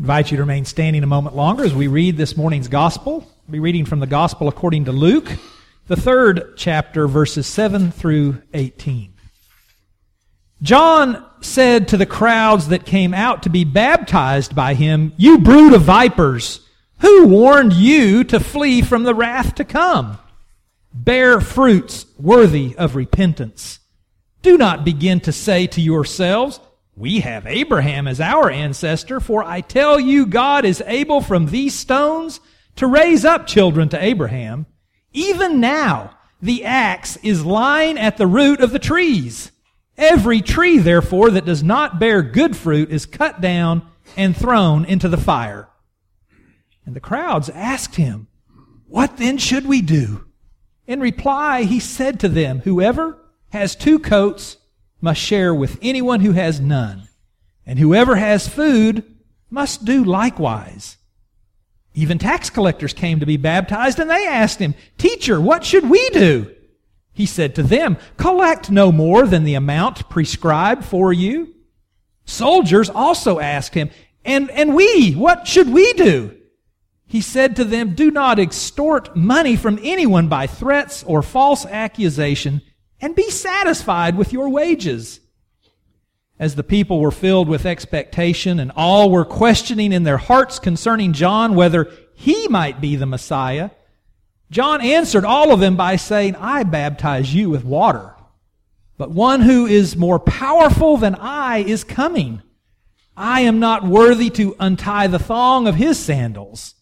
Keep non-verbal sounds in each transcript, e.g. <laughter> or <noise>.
invite you to remain standing a moment longer as we read this morning's gospel. We'll be reading from the gospel according to Luke, the third chapter, verses 7 through 18. John said to the crowds that came out to be baptized by him, You brood of vipers, who warned you to flee from the wrath to come? Bear fruits worthy of repentance. Do not begin to say to yourselves, we have Abraham as our ancestor, for I tell you, God is able from these stones to raise up children to Abraham. Even now, the axe is lying at the root of the trees. Every tree, therefore, that does not bear good fruit is cut down and thrown into the fire. And the crowds asked him, What then should we do? In reply, he said to them, Whoever has two coats must share with anyone who has none, and whoever has food must do likewise. Even tax collectors came to be baptized, and they asked him, Teacher, what should we do? He said to them, Collect no more than the amount prescribed for you. Soldiers also asked him, And, and we, what should we do? He said to them, Do not extort money from anyone by threats or false accusation and be satisfied with your wages. As the people were filled with expectation and all were questioning in their hearts concerning John whether he might be the Messiah, John answered all of them by saying, I baptize you with water, but one who is more powerful than I is coming. I am not worthy to untie the thong of his sandals.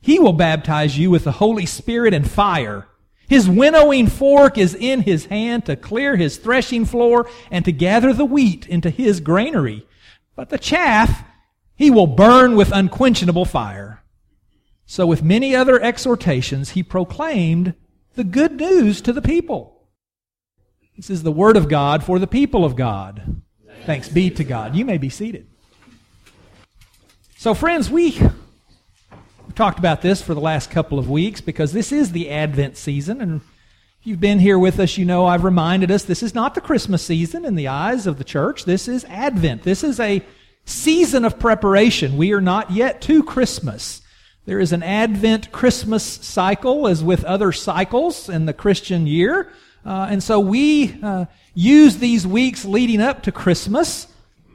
He will baptize you with the Holy Spirit and fire. His winnowing fork is in his hand to clear his threshing floor and to gather the wheat into his granary. But the chaff he will burn with unquenchable fire. So with many other exhortations, he proclaimed the good news to the people. This is the word of God for the people of God. Thanks be to God. You may be seated. So friends, we talked about this for the last couple of weeks because this is the Advent season. And if you've been here with us, you know I've reminded us this is not the Christmas season in the eyes of the church. This is Advent. This is a season of preparation. We are not yet to Christmas. There is an Advent Christmas cycle, as with other cycles in the Christian year. Uh, and so we uh, use these weeks leading up to Christmas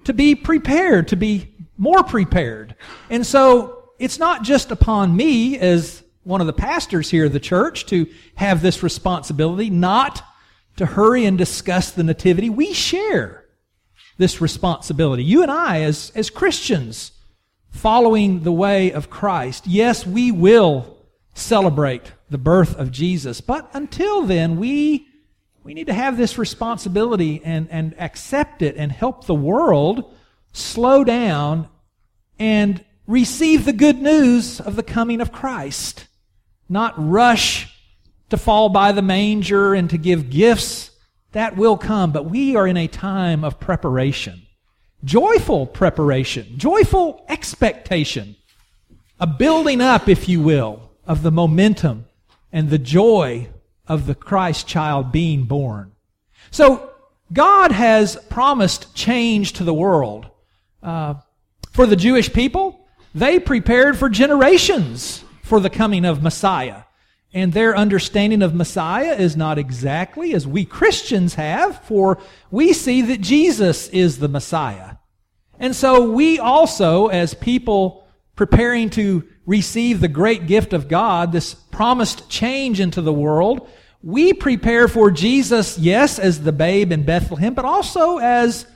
to be prepared, to be more prepared. And so it's not just upon me as one of the pastors here of the church to have this responsibility, not to hurry and discuss the nativity. We share this responsibility. You and I, as, as Christians, following the way of Christ, yes, we will celebrate the birth of Jesus. But until then, we, we need to have this responsibility and, and accept it and help the world slow down and receive the good news of the coming of Christ, not rush to fall by the manger and to give gifts. That will come, but we are in a time of preparation. Joyful preparation, joyful expectation, a building up, if you will, of the momentum and the joy of the Christ child being born. So, God has promised change to the world. Uh, for the Jewish people, they prepared for generations for the coming of Messiah. And their understanding of Messiah is not exactly as we Christians have, for we see that Jesus is the Messiah. And so we also, as people preparing to receive the great gift of God, this promised change into the world, we prepare for Jesus, yes, as the babe in Bethlehem, but also as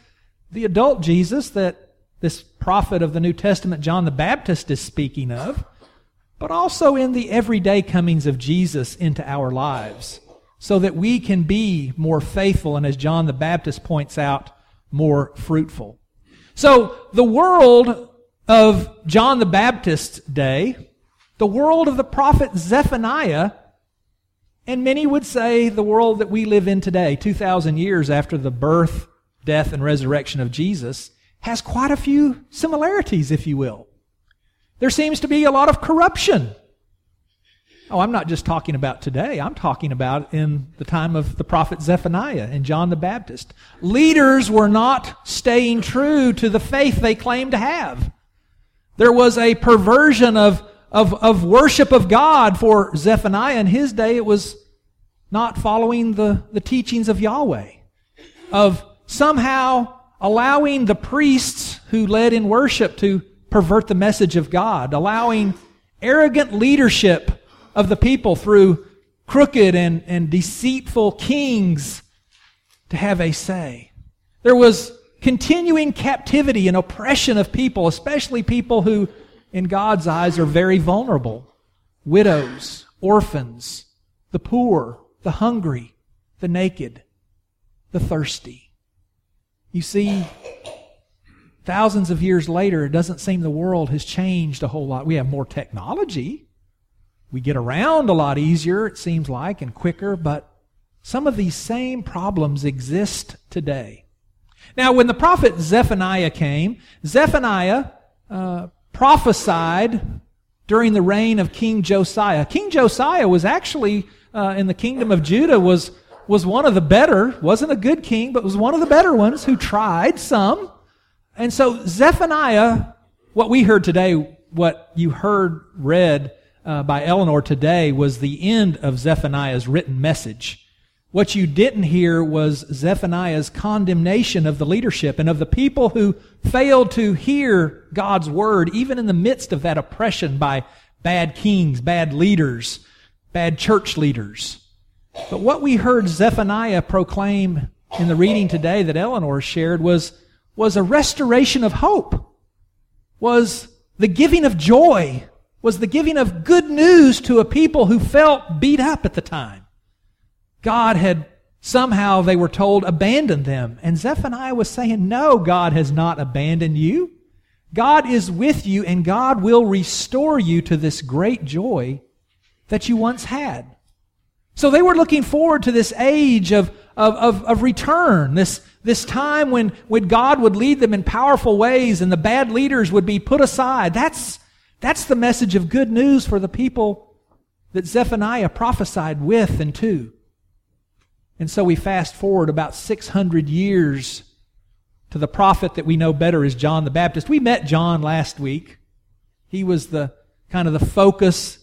the adult Jesus that this prophet of the New Testament, John the Baptist, is speaking of, but also in the everyday comings of Jesus into our lives, so that we can be more faithful and, as John the Baptist points out, more fruitful. So, the world of John the Baptist's day, the world of the prophet Zephaniah, and many would say the world that we live in today, 2,000 years after the birth, death, and resurrection of Jesus, has quite a few similarities, if you will. There seems to be a lot of corruption. Oh, I'm not just talking about today. I'm talking about in the time of the prophet Zephaniah and John the Baptist. Leaders were not staying true to the faith they claimed to have. There was a perversion of, of, of worship of God for Zephaniah. In his day, it was not following the, the teachings of Yahweh, of somehow allowing the priests who led in worship to pervert the message of God, allowing arrogant leadership of the people through crooked and, and deceitful kings to have a say. There was continuing captivity and oppression of people, especially people who, in God's eyes, are very vulnerable. Widows, orphans, the poor, the hungry, the naked, the thirsty. You see, thousands of years later, it doesn't seem the world has changed a whole lot. We have more technology. We get around a lot easier, it seems like, and quicker, but some of these same problems exist today. Now, when the prophet Zephaniah came, Zephaniah uh, prophesied during the reign of King Josiah. King Josiah was actually uh, in the kingdom of Judah was was one of the better, wasn't a good king, but was one of the better ones who tried some. And so Zephaniah, what we heard today, what you heard read uh, by Eleanor today was the end of Zephaniah's written message. What you didn't hear was Zephaniah's condemnation of the leadership and of the people who failed to hear God's word, even in the midst of that oppression by bad kings, bad leaders, bad church leaders. But what we heard Zephaniah proclaim in the reading today that Eleanor shared was, was a restoration of hope, was the giving of joy, was the giving of good news to a people who felt beat up at the time. God had somehow, they were told, abandoned them. And Zephaniah was saying, no, God has not abandoned you. God is with you and God will restore you to this great joy that you once had. So they were looking forward to this age of, of, of, of, return, this, this time when, when God would lead them in powerful ways and the bad leaders would be put aside. That's, that's the message of good news for the people that Zephaniah prophesied with and to. And so we fast forward about 600 years to the prophet that we know better as John the Baptist. We met John last week. He was the kind of the focus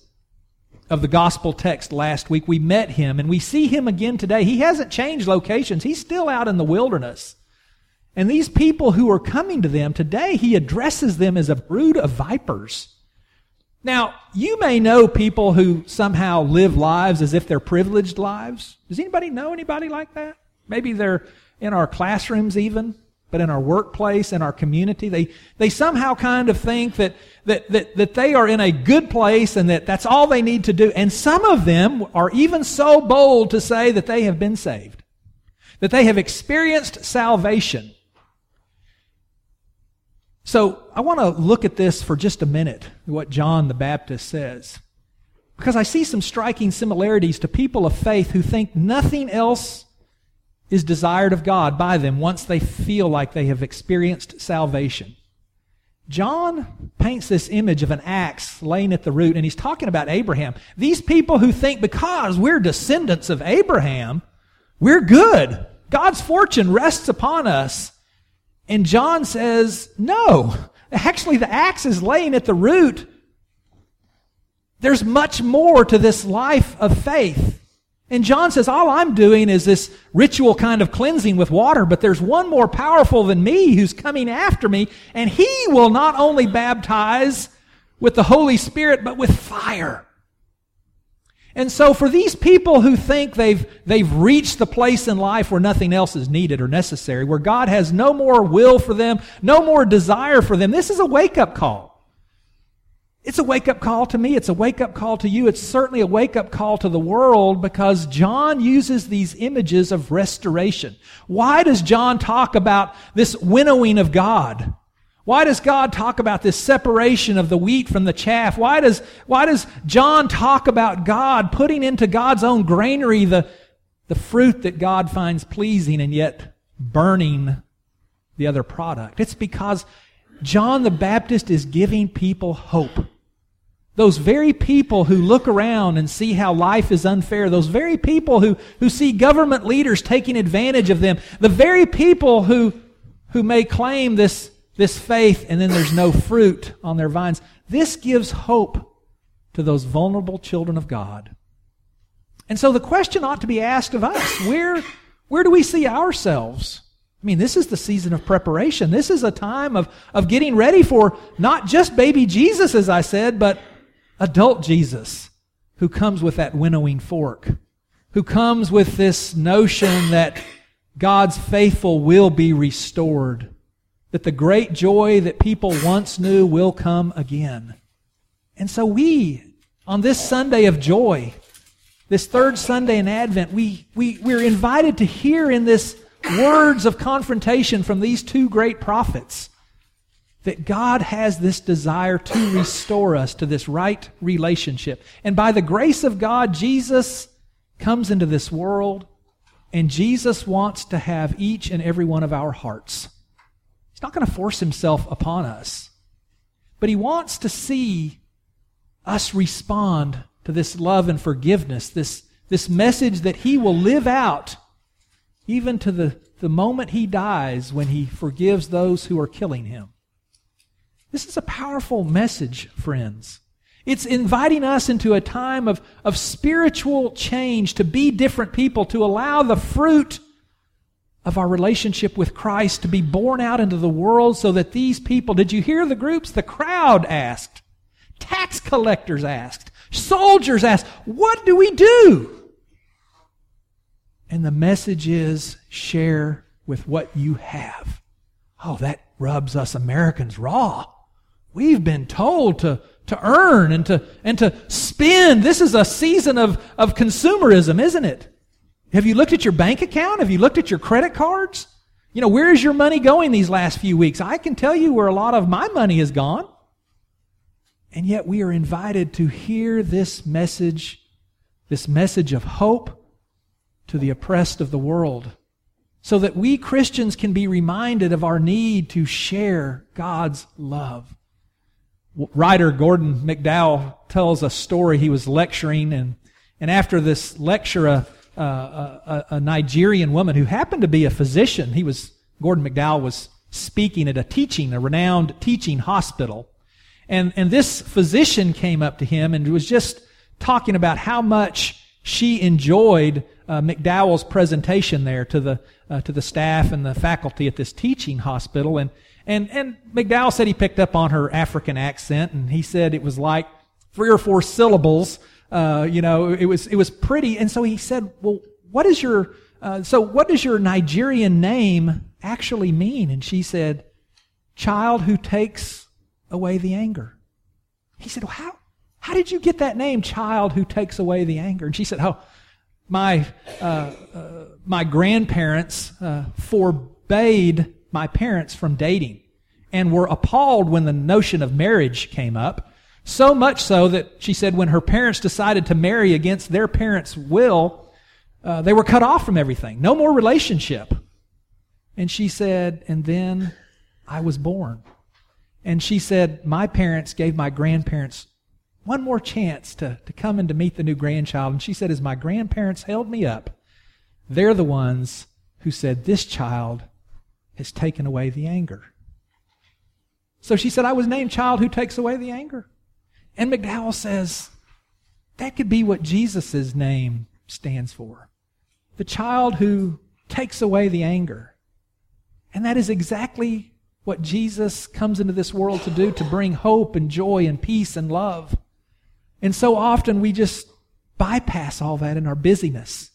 of the gospel text last week. We met him and we see him again today. He hasn't changed locations. He's still out in the wilderness. And these people who are coming to them today, he addresses them as a brood of vipers. Now, you may know people who somehow live lives as if they're privileged lives. Does anybody know anybody like that? Maybe they're in our classrooms even but in our workplace, in our community, they, they somehow kind of think that, that, that, that they are in a good place and that that's all they need to do. And some of them are even so bold to say that they have been saved, that they have experienced salvation. So I want to look at this for just a minute, what John the Baptist says. Because I see some striking similarities to people of faith who think nothing else is desired of God by them once they feel like they have experienced salvation. John paints this image of an axe laying at the root, and he's talking about Abraham. These people who think because we're descendants of Abraham, we're good. God's fortune rests upon us. And John says, no. Actually, the axe is laying at the root. There's much more to this life of faith. And John says, all I'm doing is this ritual kind of cleansing with water, but there's one more powerful than me who's coming after me, and he will not only baptize with the Holy Spirit, but with fire. And so for these people who think they've, they've reached the place in life where nothing else is needed or necessary, where God has no more will for them, no more desire for them, this is a wake up call. It's a wake up call to me. It's a wake up call to you. It's certainly a wake up call to the world because John uses these images of restoration. Why does John talk about this winnowing of God? Why does God talk about this separation of the wheat from the chaff? Why does, why does John talk about God putting into God's own granary the, the fruit that God finds pleasing and yet burning the other product? It's because John the Baptist is giving people hope. Those very people who look around and see how life is unfair, those very people who, who see government leaders taking advantage of them, the very people who, who may claim this this faith, and then there's no fruit on their vines. This gives hope to those vulnerable children of God. And so the question ought to be asked of us where, where do we see ourselves? I mean, this is the season of preparation. This is a time of, of getting ready for not just baby Jesus, as I said, but adult Jesus who comes with that winnowing fork, who comes with this notion that God's faithful will be restored, that the great joy that people once knew will come again. And so we, on this Sunday of joy, this third Sunday in Advent, we, we, we're invited to hear in this words of confrontation from these two great prophets that God has this desire to restore us to this right relationship. And by the grace of God, Jesus comes into this world, and Jesus wants to have each and every one of our hearts. He's not going to force himself upon us, but he wants to see us respond to this love and forgiveness, this, this message that he will live out even to the, the moment he dies when he forgives those who are killing him. This is a powerful message, friends. It's inviting us into a time of, of spiritual change, to be different people, to allow the fruit of our relationship with Christ to be born out into the world so that these people, did you hear the groups? The crowd asked. Tax collectors asked. Soldiers asked, what do we do? And the message is share with what you have. Oh, that rubs us Americans raw. We've been told to, to earn and to, and to spend. This is a season of, of consumerism, isn't it? Have you looked at your bank account? Have you looked at your credit cards? You know, where is your money going these last few weeks? I can tell you where a lot of my money has gone. And yet we are invited to hear this message, this message of hope to the oppressed of the world, so that we Christians can be reminded of our need to share God's love. Writer Gordon McDowell tells a story. He was lecturing, and, and after this lecture, a, a, a Nigerian woman who happened to be a physician, he was, Gordon McDowell was speaking at a teaching, a renowned teaching hospital. And, and this physician came up to him and was just talking about how much she enjoyed uh, MacDowell's presentation there to the uh, to the staff and the faculty at this teaching hospital, and and and MacDowell said he picked up on her African accent, and he said it was like three or four syllables. Uh, you know, it was it was pretty, and so he said, "Well, what is your uh, so what does your Nigerian name actually mean?" And she said, "Child who takes away the anger." He said, well, "How how did you get that name, child who takes away the anger?" And she said, "Oh." My uh, uh, my grandparents uh, forbade my parents from dating and were appalled when the notion of marriage came up. So much so that she said when her parents decided to marry against their parents will uh, they were cut off from everything. No more relationship. And she said and then i was born. And she said my parents gave my grandparents one more chance to, to come and to meet the new grandchild. And she said, as my grandparents held me up, they're the ones who said, this child has taken away the anger. So she said, I was named child who takes away the anger. And McDowell says, that could be what Jesus' name stands for. The child who takes away the anger. And that is exactly what Jesus comes into this world to do to bring hope and joy and peace and love. And so often we just bypass all that in our busyness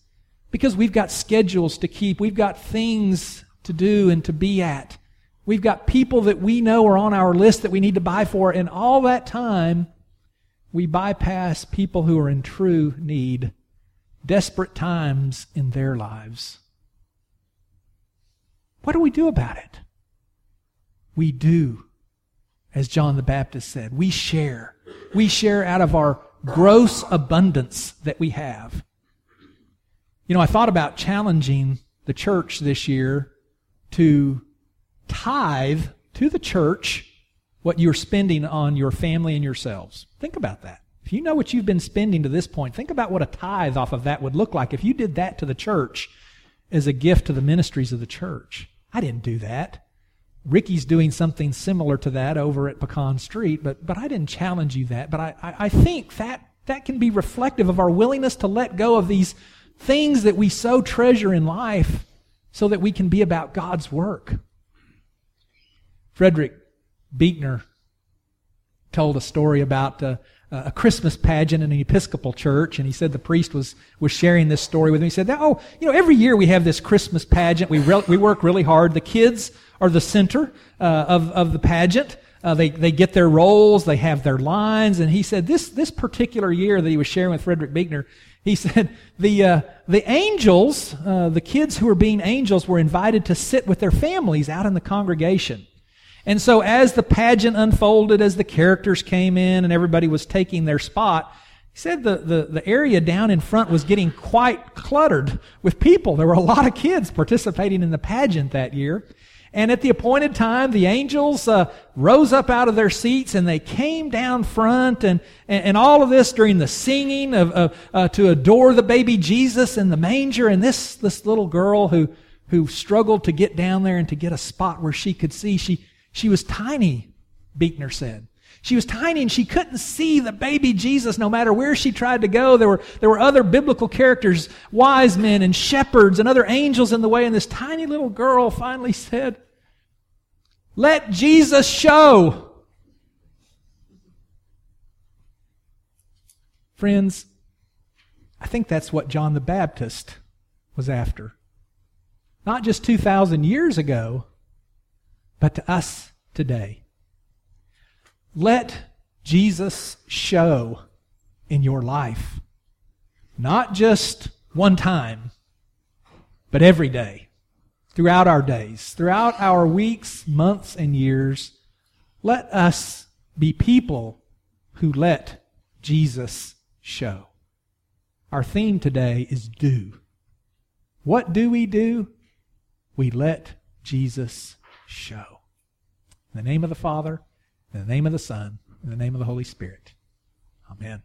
because we've got schedules to keep, we've got things to do and to be at. We've got people that we know are on our list that we need to buy for, and all that time we bypass people who are in true need, desperate times in their lives. What do we do about it? We do, as John the Baptist said, we share we share out of our gross abundance that we have. You know, I thought about challenging the church this year to tithe to the church what you're spending on your family and yourselves. Think about that. If you know what you've been spending to this point, think about what a tithe off of that would look like if you did that to the church as a gift to the ministries of the church. I didn't do that. Ricky's doing something similar to that over at Pecan Street, but, but I didn't challenge you that. But I, I, I think that, that can be reflective of our willingness to let go of these things that we so treasure in life so that we can be about God's work. Frederick Buechner told a story about uh, a Christmas pageant in an Episcopal church, and he said the priest was was sharing this story with him. He said, "Oh, you know, every year we have this Christmas pageant. We re- we work really hard. The kids are the center uh, of of the pageant. Uh, they they get their roles, they have their lines." And he said this this particular year that he was sharing with Frederick Buechner, he <laughs> said the uh, the angels, uh, the kids who were being angels, were invited to sit with their families out in the congregation. And so as the pageant unfolded, as the characters came in and everybody was taking their spot, he said the, the, the area down in front was getting quite cluttered with people. There were a lot of kids participating in the pageant that year. And at the appointed time, the angels uh, rose up out of their seats and they came down front, and, and, and all of this during the singing of, of uh, to adore the baby Jesus in the manger. And this this little girl who who struggled to get down there and to get a spot where she could see, she she was tiny, Buechner said. She was tiny and she couldn't see the baby Jesus no matter where she tried to go. There were, there were other biblical characters, wise men and shepherds and other angels in the way. And this tiny little girl finally said, Let Jesus show. Friends, I think that's what John the Baptist was after. Not just 2,000 years ago, but to us today. Let Jesus show in your life. Not just one time, but every day, throughout our days, throughout our weeks, months, and years. Let us be people who let Jesus show. Our theme today is do. What do we do? We let Jesus show. In the name of the Father, in the name of the Son, in the name of the Holy Spirit. Amen.